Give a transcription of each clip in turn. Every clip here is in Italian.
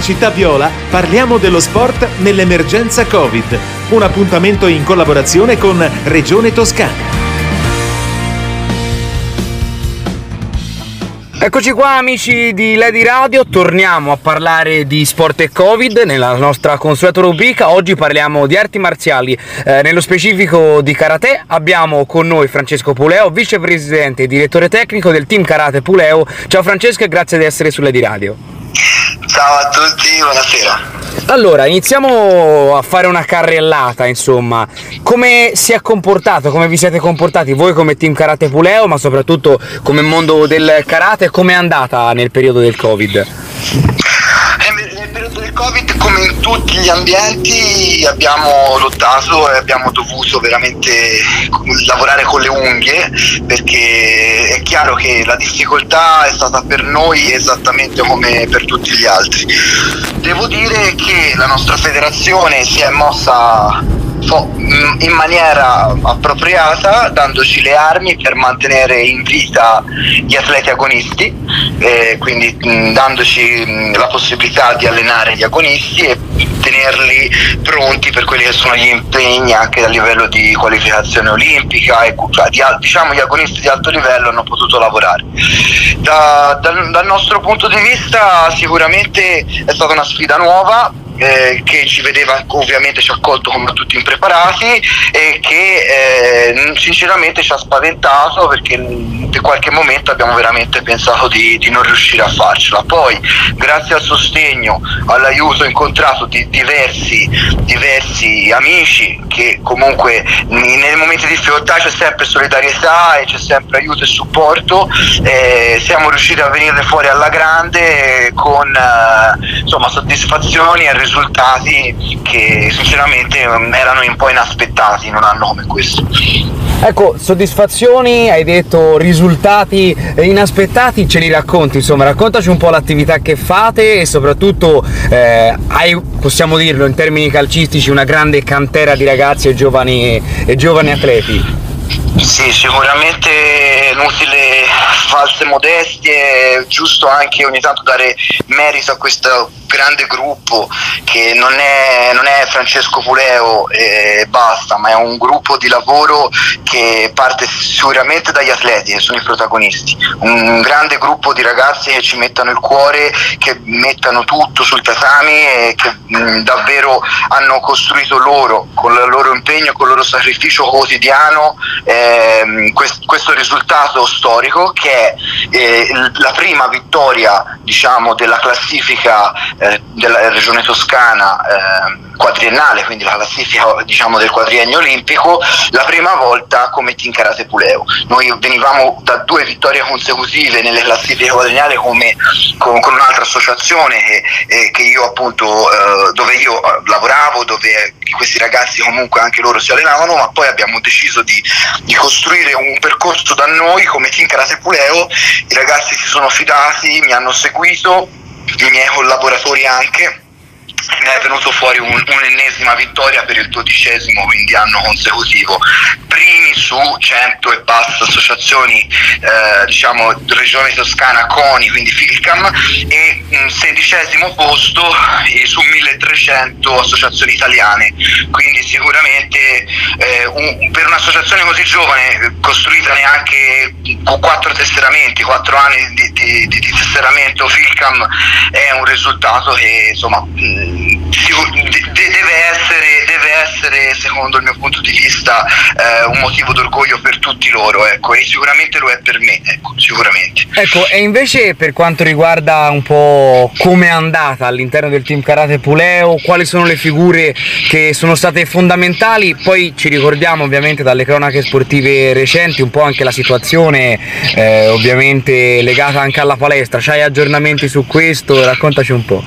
Città Viola parliamo dello sport nell'emergenza Covid, un appuntamento in collaborazione con Regione Toscana. Eccoci qua amici di Lady Radio, torniamo a parlare di sport e Covid nella nostra consueta rubrica. Oggi parliamo di arti marziali, eh, nello specifico di karate. Abbiamo con noi Francesco Puleo, vicepresidente e direttore tecnico del team Karate Puleo. Ciao Francesco e grazie di essere su Lady Radio. Ciao a tutti, buonasera. Allora, iniziamo a fare una carrellata, insomma. Come si è comportato, come vi siete comportati voi come team Karate Puleo, ma soprattutto come mondo del karate, come è andata nel periodo del Covid? Eh, nel periodo del Covid, come in tutti gli ambienti, abbiamo lottato e abbiamo dovuto veramente lavorare con le unghie perché è chiaro che la difficoltà è stata per noi esattamente come per tutti gli altri. Devo dire che la nostra federazione si è mossa in maniera appropriata dandoci le armi per mantenere in vita gli atleti agonisti eh, quindi mh, dandoci mh, la possibilità di allenare gli agonisti e tenerli pronti per quelli che sono gli impegni anche a livello di qualificazione olimpica e cioè, di, diciamo gli agonisti di alto livello hanno potuto lavorare. Da, dal, dal nostro punto di vista sicuramente è stata una sfida nuova eh, che ci vedeva ovviamente ci ha accolto come tutti impreparati e che eh, sinceramente ci ha spaventato perché in qualche momento abbiamo veramente pensato di, di, non riuscire a farcela. Poi grazie al sostegno, all'aiuto incontrato di diversi, diversi amici che comunque nei momenti di difficoltà c'è sempre solidarietà e c'è sempre aiuto e supporto, eh, siamo riusciti a venire fuori alla grande con eh, insomma, soddisfazioni e risultati che sinceramente erano un po' inaspettati in un anno come questo. Ecco, soddisfazioni, hai detto risultati inaspettati, ce li racconti, insomma, raccontaci un po' l'attività che fate e soprattutto eh, hai, possiamo dirlo in termini calcistici, una grande cantera di ragazzi e giovani, e giovani atleti. Sì, sicuramente inutile false modestie, è giusto anche ogni tanto dare merito a questo grande gruppo che non è, non è Francesco Puleo e basta, ma è un gruppo di lavoro che parte sicuramente dagli atleti che sono i protagonisti, un grande gruppo di ragazzi che ci mettono il cuore, che mettano tutto sul tatami e che mh, davvero hanno costruito loro, con il loro impegno, con il loro sacrificio quotidiano, ehm, quest- questo risultato storico che è eh, la prima vittoria diciamo, della classifica eh, della regione toscana eh, quadriennale, quindi la classifica diciamo, del quadriennio olimpico, la prima volta come Team Karate Puleo. Noi venivamo da due vittorie consecutive nelle classifiche quadriennali come, con, con, un'altra associazione che, che io appunto, eh, dove io eh, lavoravo, dove questi ragazzi comunque anche loro si allenavano, ma poi abbiamo deciso di, di costruire un percorso da noi come Team Karate Puleo, i ragazzi si sono fidati, mi hanno seguito, i miei collaboratori anche ne è venuto fuori un, un'ennesima vittoria per il dodicesimo quindi anno consecutivo. Primi su 100 e passa associazioni eh, diciamo regione toscana CONI quindi FILCAM e un sedicesimo posto eh, su 1300 associazioni italiane. Quindi sicuramente eh, un, per un'associazione così giovane costruita neanche con quattro tesseramenti quattro anni di, di, di, tesseramento FILCAM è un risultato che insomma mh, deve essere, deve essere, secondo il mio punto di vista, eh, un motivo d'orgoglio per tutti loro, ecco, e sicuramente lo è per me, ecco, sicuramente. Ecco, e invece per quanto riguarda un po' come è andata all'interno del team Karate Puleo, quali sono le figure che sono state fondamentali, poi ci ricordiamo ovviamente dalle cronache sportive recenti un po' anche la situazione eh, ovviamente legata anche alla palestra, c'hai aggiornamenti su questo? Raccontaci un po'.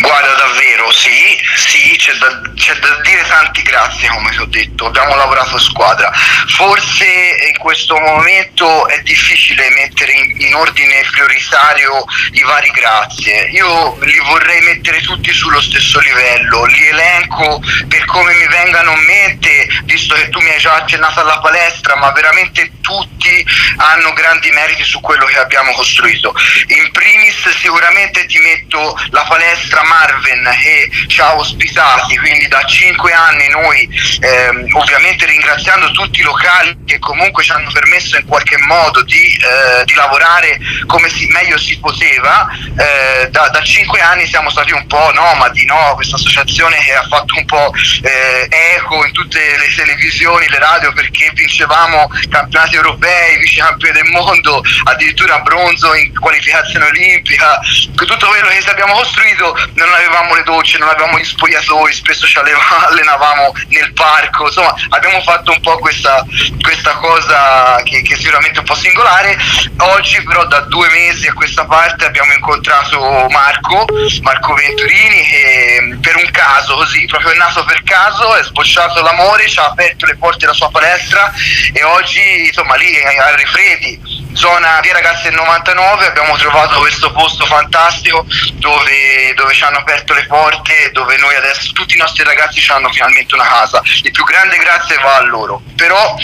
Guarda davvero, sì, sì, c'è da, c'è da, dire tanti grazie come ti ho detto, abbiamo lavorato squadra. Forse in questo momento è difficile mettere in, in ordine prioritario i vari grazie. Io li vorrei mettere tutti sullo stesso livello, li elenco per come mi vengano in mente, visto che tu mi hai già accennato alla palestra, ma veramente tutti hanno grandi meriti su quello che abbiamo costruito. In primis sicuramente ti metto la palestra Marven che ci ha ospitati, quindi da cinque anni noi ehm, ovviamente ringraziando tutti i locali che comunque ci hanno permesso in qualche modo di, eh, di lavorare come si, meglio si poteva, eh, da, da, cinque anni siamo stati un po' nomadi, no? questa associazione che ha fatto un po' eh, eco in tutte le televisioni, le radio perché vincevamo campionati europei, vice campioni del mondo, addirittura bronzo in qualificazione olimpica, tutto quello che abbiamo costruito non avevamo le docce, non avevamo gli spogliatoi, spesso ci allenavamo nel parco, insomma abbiamo fatto un po' questa, questa cosa che, che, è sicuramente un po' singolare. Oggi però da due mesi a questa parte abbiamo incontrato Marco, Marco Venturini che per un caso così, proprio è nato per caso, è sbocciato l'amore, ci ha aperto le porte della sua palestra e oggi insomma lì a Rifredi zona via ragazzi del 99 abbiamo trovato questo posto fantastico dove, dove, ci hanno aperto le porte dove noi adesso tutti i nostri ragazzi hanno finalmente una casa. Il più grande grazie va a loro. Però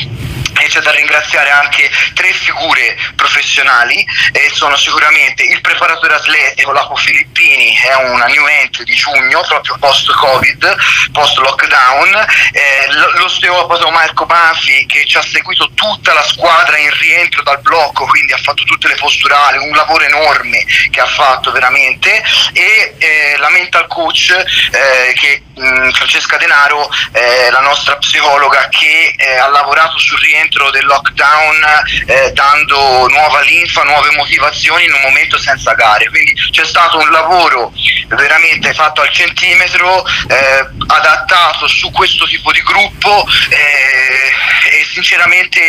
e c'è da ringraziare anche tre figure professionali e sono sicuramente il preparatore atletico Lapo Filippini è una new entry di giugno proprio post covid post lockdown eh, l'osteopato Marco Banfi che ci ha seguito tutta la squadra in rientro dal blocco quindi ha fatto tutte le posturali un lavoro enorme che ha fatto veramente e eh, la mental coach eh, che mm, Francesca Denaro eh, la nostra psicologa che eh, ha lavorato sul rientro del lockdown eh, dando nuova linfa, nuove motivazioni in un momento senza gare. Quindi c'è stato un lavoro veramente fatto al centimetro, eh, adattato su questo tipo di gruppo eh, e sinceramente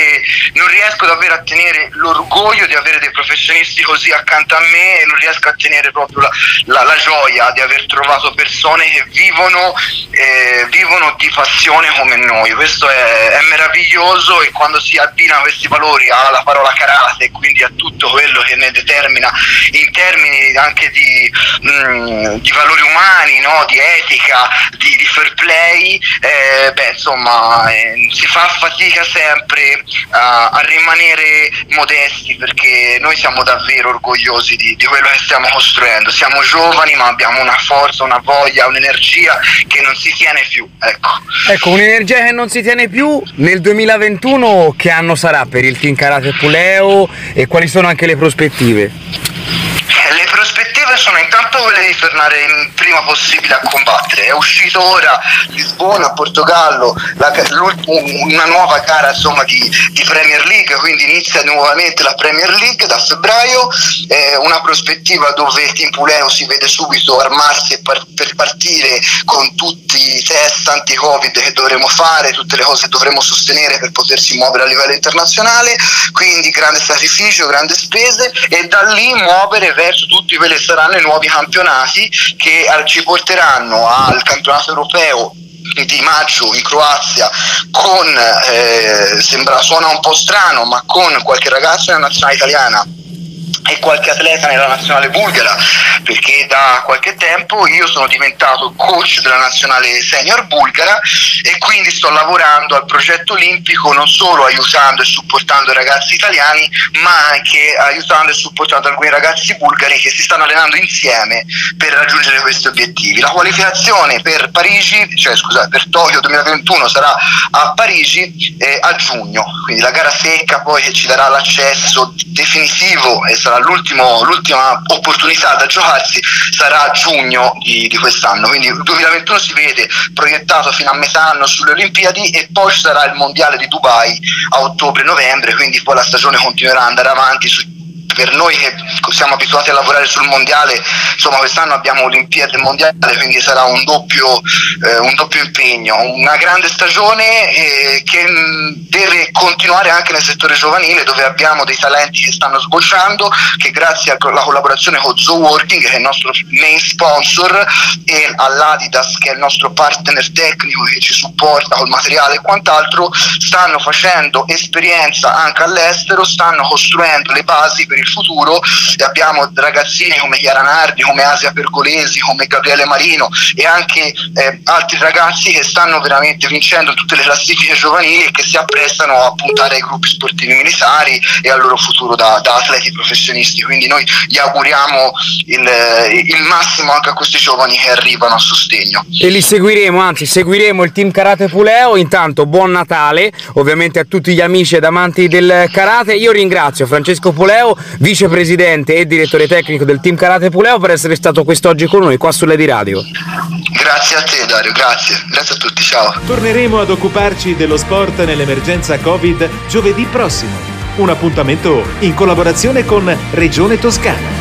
non riesco davvero a tenere l'orgoglio di avere dei professionisti così accanto a me e non riesco a tenere proprio la, la, la gioia di aver trovato persone che vivono, eh, vivono di passione come noi. Questo è, è meraviglioso e quando si abbinano questi valori alla parola karate e quindi a tutto quello che ne determina in termini anche di, mh, mm, di valori umani, no? di etica, di, di fair play, eh, beh, insomma eh, si fa fatica sempre a, a, rimanere modesti perché noi siamo davvero orgogliosi di, di quello che stiamo costruendo. Siamo giovani ma abbiamo una forza, una voglia, un'energia che non si tiene più. Ecco, ecco un'energia che non si tiene più nel 2021 che anno sarà per il Team Karate Puleo e quali sono anche le prospettive? Le prospettive sono intanto quelle di tornare il prima possibile a combattere. È uscito ora Lisbona, Portogallo, la, una nuova gara insomma, di, di, Premier League, quindi inizia nuovamente la Premier League da febbraio, eh, una prospettiva dove il Team Puleo si vede subito armarsi par- per partire con tutti i test anti-Covid che dovremo fare, tutte le cose che dovremo sostenere per potersi muovere a livello internazionale, quindi grande sacrificio, grandi spese e da lì muovere verso tutti quelli saranno i nuovi campionati che ci porteranno al campionato europeo di maggio in Croazia con eh, sembra suona un po' strano ma con qualche ragazzo della nazionale italiana e qualche atleta nella nazionale bulgara perché da qualche tempo io sono diventato coach della nazionale senior bulgara e quindi sto lavorando al progetto olimpico non solo aiutando e supportando i ragazzi italiani ma anche aiutando e supportando alcuni ragazzi bulgari che si stanno allenando insieme per raggiungere questi obiettivi. La qualificazione per Parigi, cioè scusa, per Tokyo 2021 sarà a Parigi eh, a giugno, quindi la gara secca poi che ci darà l'accesso definitivo e sarà sarà l'ultima opportunità da giocarsi sarà a giugno di, di, quest'anno, quindi il 2021 si vede proiettato fino a metà anno sulle Olimpiadi e poi ci sarà il Mondiale di Dubai a ottobre-novembre, quindi poi la stagione continuerà ad andare avanti su per noi che siamo abituati a lavorare sul mondiale, insomma quest'anno abbiamo Olimpiade mondiale, quindi sarà un doppio, eh, un doppio impegno, una grande stagione eh, che mh, deve continuare anche nel settore giovanile dove abbiamo dei talenti che stanno sbocciando, che grazie alla collaborazione con Zoo Working, che è il nostro main sponsor, e all'Adidas, che è il nostro partner tecnico che ci supporta col materiale e quant'altro, stanno facendo esperienza anche all'estero, stanno costruendo le basi per il futuro e abbiamo ragazzini come Chiara Nardi, come Asia Pergolesi, come Gabriele Marino e anche eh, altri ragazzi che stanno veramente vincendo tutte le classifiche giovanili e che si apprestano a puntare ai gruppi sportivi militari e al loro futuro da, da atleti professionisti. Quindi noi gli auguriamo il, il massimo anche a questi giovani che arrivano a sostegno. E li seguiremo, anzi seguiremo il team Karate Puleo. Intanto buon Natale ovviamente a tutti gli amici ed amanti del karate. Io ringrazio Francesco Puleo, vicepresidente e direttore tecnico del team Karate Puleo per essere stato quest'oggi con noi qua sulle di radio. Grazie a te Dario, grazie. Grazie a tutti, ciao. Torneremo ad occuparci dello sport nell'emergenza Covid giovedì prossimo. Un appuntamento in collaborazione con Regione Toscana.